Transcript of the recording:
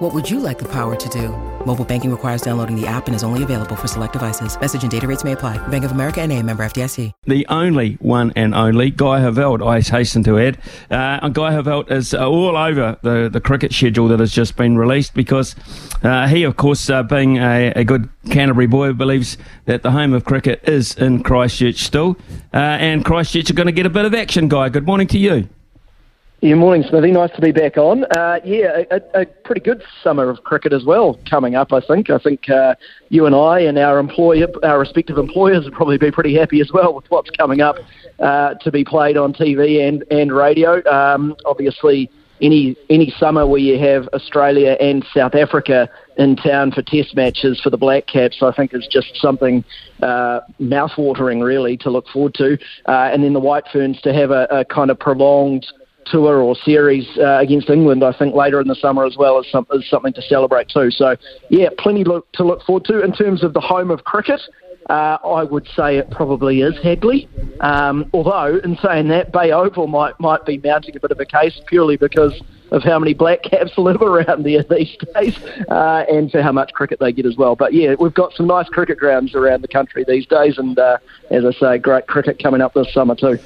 What would you like the power to do? Mobile banking requires downloading the app and is only available for select devices. Message and data rates may apply. Bank of America and a member FDIC. The only one and only Guy Heveldt, I hasten to add. Uh, Guy Heveldt is uh, all over the, the cricket schedule that has just been released because uh, he, of course, uh, being a, a, good Canterbury boy, believes that the home of cricket is in Christchurch still. Uh, and Christchurch are going to get a bit of action, Guy. Good morning to you. Yeah, morning, Smithy. Nice to be back on. Uh, yeah, a, a, pretty good summer of cricket as well coming up. I think. I think uh, you and I and our employer, our respective employers, would probably be pretty happy as well with what's coming up uh, to be played on TV and and radio. Um, obviously, any any summer where you have Australia and South Africa in town for Test matches for the Black Caps, I think is just something uh, mouthwatering, really, to look forward to. Uh, and then the White Ferns to have a, a kind of prolonged tour or series uh, against England, I think later in the summer as well is, some, is something to celebrate too. So, yeah, plenty look, to look forward to in terms of the home of cricket. Uh, I would say it probably is Hagley. Um, although, in saying that, Bay Oval might might be mounting a bit of a case purely because of how many black caps live around there these days uh, and for how much cricket they get as well. But yeah, we've got some nice cricket grounds around the country these days, and uh, as I say, great cricket coming up this summer too.